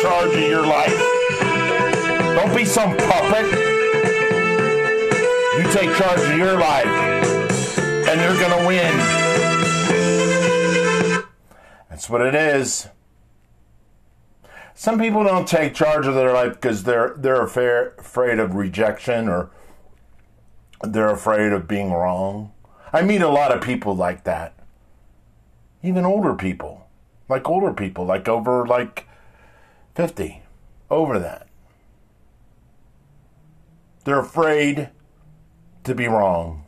charge of your life. Don't be some puppet. You take charge of your life, and you're going to win. That's what it is. Some people don't take charge of their life because they're they're afraid afraid of rejection or they're afraid of being wrong. I meet a lot of people like that. Even older people. Like older people, like over like 50. Over that. They're afraid to be wrong.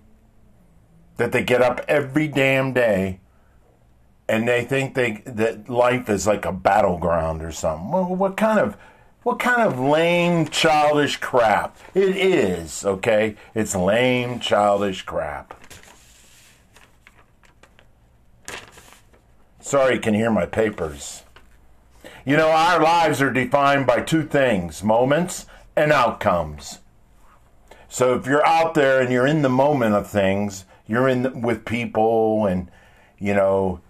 That they get up every damn day and they think they that life is like a battleground or something. Well, what kind of what kind of lame childish crap? It is, okay? It's lame childish crap. Sorry you can hear my papers. You know, our lives are defined by two things moments and outcomes. So if you're out there and you're in the moment of things, you're in the, with people and, you know,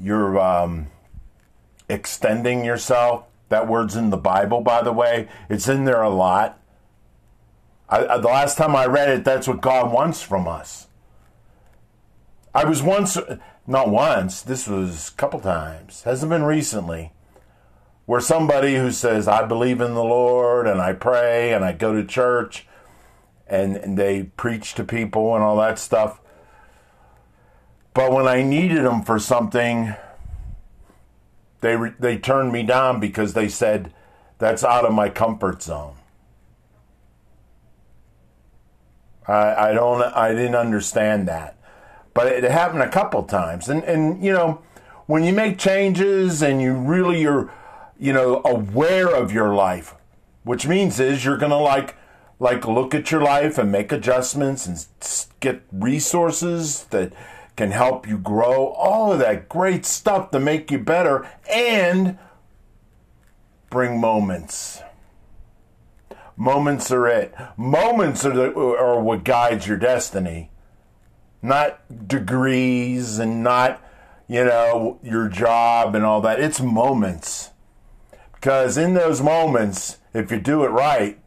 you're um, extending yourself. That word's in the Bible, by the way. It's in there a lot. I, I, the last time I read it, that's what God wants from us. I was once, not once, this was a couple times, hasn't been recently, where somebody who says, I believe in the Lord and I pray and I go to church and, and they preach to people and all that stuff. But when I needed them for something, they, they turned me down because they said, that's out of my comfort zone. I, I don't I didn't understand that but it happened a couple times. And and you know, when you make changes and you really are, you know, aware of your life, which means is you're gonna like like look at your life and make adjustments and get resources that can help you grow. All of that great stuff to make you better and bring moments. Moments are it. Moments are, the, are what guides your destiny not degrees and not, you know, your job and all that. It's moments. Because in those moments, if you do it right,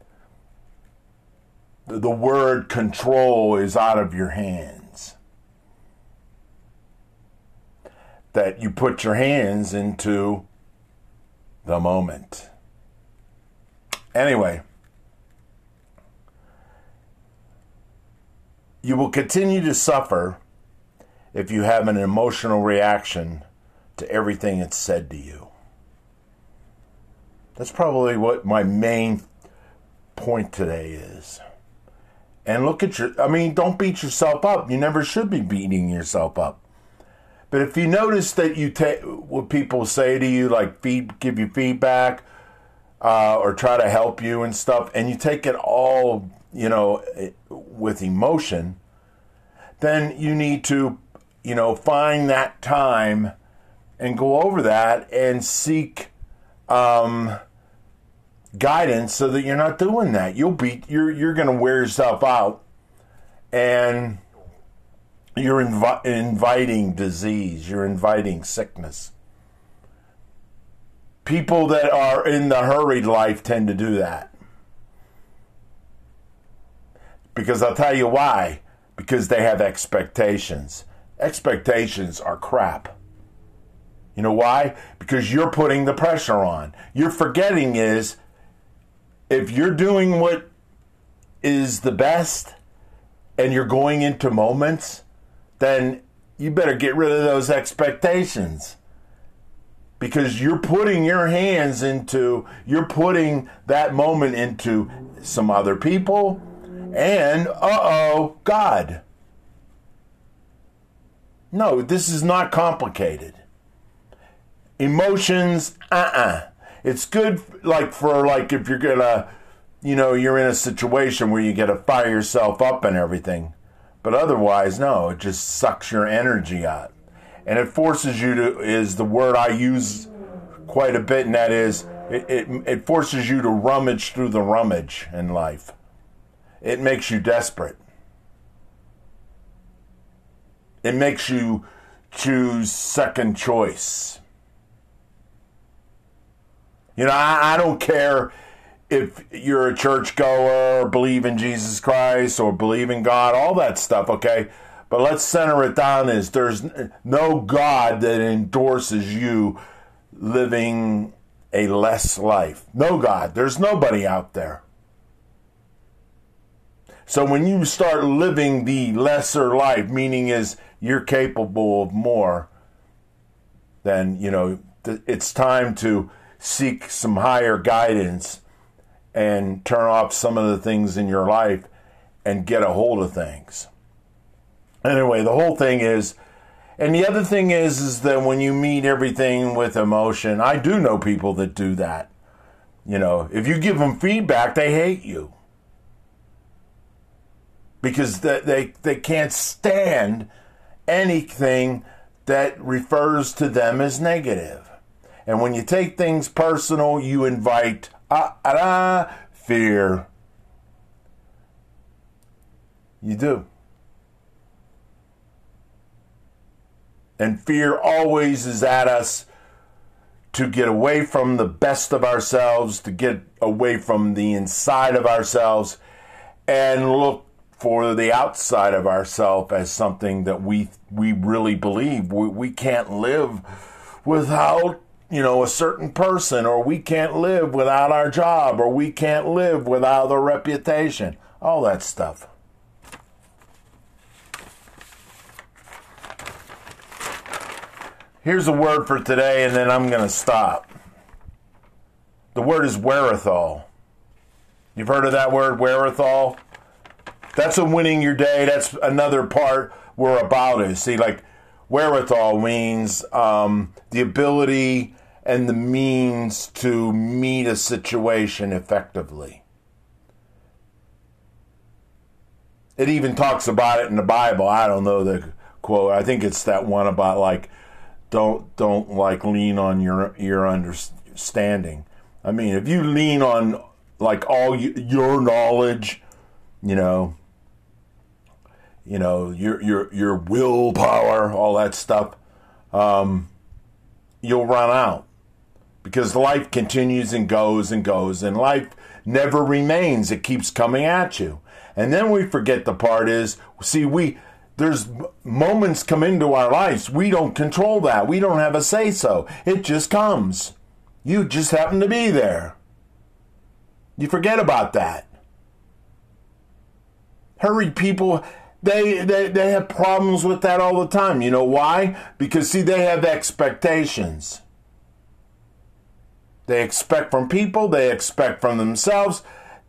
the word control is out of your hands. That you put your hands into the moment. Anyway. You will continue to suffer if you have an emotional reaction to everything that's said to you. That's probably what my main point today is. And look at your, I mean, don't beat yourself up. You never should be beating yourself up. But if you notice that you take what people say to you, like feed, give you feedback, uh, or try to help you and stuff, and you take it all you know, with emotion, then you need to, you know, find that time and go over that and seek um, guidance so that you're not doing that. You'll be you're you're going to wear yourself out, and you're invi- inviting disease. You're inviting sickness. People that are in the hurried life tend to do that. Because I'll tell you why. Because they have expectations. Expectations are crap. You know why? Because you're putting the pressure on. You're forgetting is if you're doing what is the best and you're going into moments, then you better get rid of those expectations. Because you're putting your hands into, you're putting that moment into some other people, and, uh oh, God. No, this is not complicated. Emotions, uh uh It's good, like, for, like, if you're gonna, you know, you're in a situation where you gotta fire yourself up and everything. But otherwise, no, it just sucks your energy out. And it forces you to, is the word I use quite a bit, and that is, it, it, it forces you to rummage through the rummage in life it makes you desperate. It makes you choose second choice. You know, I, I don't care if you're a churchgoer or believe in Jesus Christ or believe in God, all that stuff, okay? But let's center it down is there's no God that endorses you living a less life. No God. There's nobody out there. So when you start living the lesser life, meaning is you're capable of more, then, you know, it's time to seek some higher guidance and turn off some of the things in your life and get a hold of things. Anyway, the whole thing is, and the other thing is, is that when you meet everything with emotion, I do know people that do that. You know, if you give them feedback, they hate you because they, they, they can't stand anything that refers to them as negative. And when you take things personal, you invite ah, ah, ah, fear. You do. And fear always is at us to get away from the best of ourselves, to get away from the inside of ourselves, and look for the outside of ourselves as something that we we really believe. We, we can't live without you know a certain person, or we can't live without our job, or we can't live without a reputation. All that stuff. Here's a word for today, and then I'm going to stop. The word is wherewithal. You've heard of that word, wherewithal? That's a winning your day. That's another part we're about is. See, like wherewithal means um, the ability and the means to meet a situation effectively. It even talks about it in the Bible. I don't know the quote. I think it's that one about like don't don't like lean on your your understanding. I mean, if you lean on like all your knowledge, you know, you know your your your willpower, all that stuff, um, you'll run out because life continues and goes and goes, and life never remains. It keeps coming at you, and then we forget the part is see we there's moments come into our lives. We don't control that. We don't have a say so. It just comes. You just happen to be there. You forget about that. Hurry, people, they, they, they have problems with that all the time. You know why? Because, see, they have expectations. They expect from people, they expect from themselves.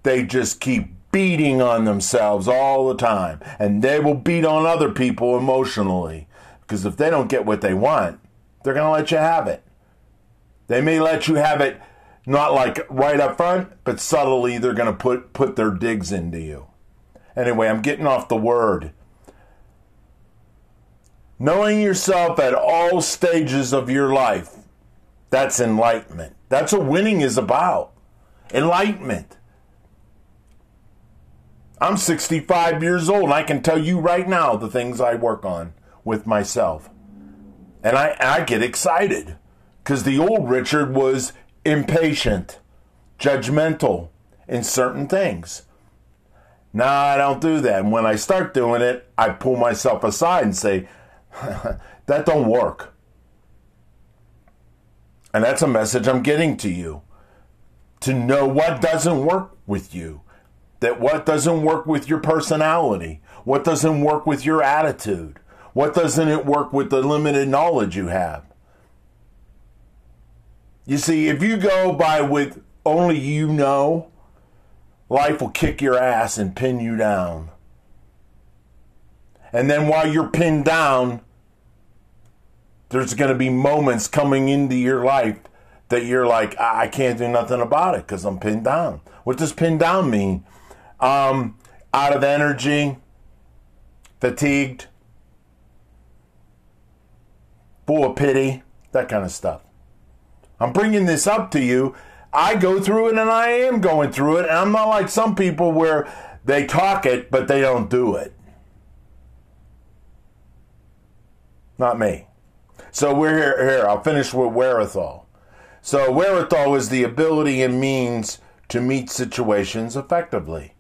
They just keep beating on themselves all the time. And they will beat on other people emotionally. Because if they don't get what they want, they're going to let you have it. They may let you have it not like right up front, but subtly they're going to put, put their digs into you. Anyway, I'm getting off the word. Knowing yourself at all stages of your life, that's enlightenment. That's what winning is about. Enlightenment. I'm 65 years old. And I can tell you right now the things I work on with myself. And I, I get excited because the old Richard was impatient, judgmental in certain things. Now I don't do that. And when I start doing it, I pull myself aside and say, that don't work. And that's a message I'm getting to you. To know what doesn't work with you that what doesn't work with your personality, what doesn't work with your attitude, what doesn't it work with the limited knowledge you have. You see, if you go by with only you know, life will kick your ass and pin you down. And then while you're pinned down, there's going to be moments coming into your life that you're like, I can't do nothing about it because I'm pinned down. What does pinned down mean? um, out of energy, fatigued, full of pity, that kind of stuff. I'm bringing this up to you. I go through it and I am going through it. And I'm not like some people where they talk it, but they don't do it. Not me. So we're here. here I'll finish with wherewithal. So, wherewithal is the ability and means to meet situations effectively.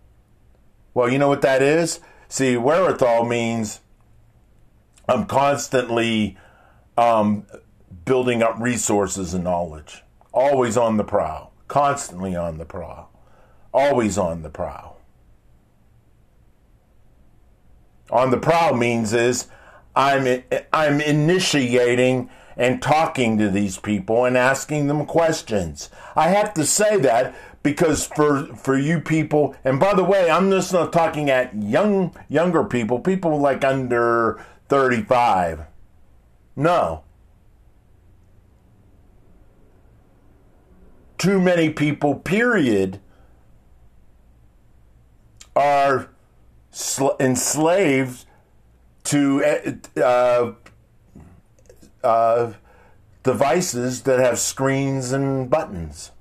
Well, you know what that is? See, wherewithal means I'm constantly um, building up resources and knowledge, always on the prowl, constantly on the prowl, always on the prowl. On the prowl means is I'm I'm initiating and talking to these people and asking them questions. I have to say that because for for you people and by the way i'm just not talking at young younger people people like under 35 no too many people period are sl- enslaved to uh, uh, devices that have screens and buttons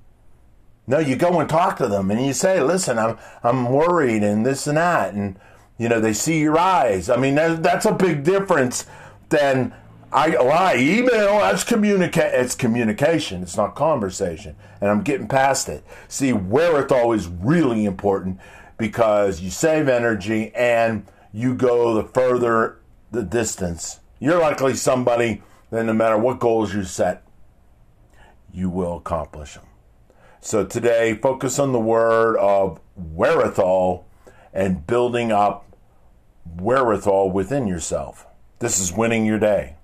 no, you go and talk to them and you say, "Listen, I'm I'm worried and this and that," and you know they see your eyes. I mean, that, that's a big difference than I oh, lie. Email that's communicate. It's communication. It's not conversation, and I'm getting past it. See, wherewithal is really important because you save energy and you go the further the distance. You're likely somebody that no matter what goals you set, you will accomplish them. So today, focus on the word of wherewithal and building up wherewithal within yourself. This is winning your day.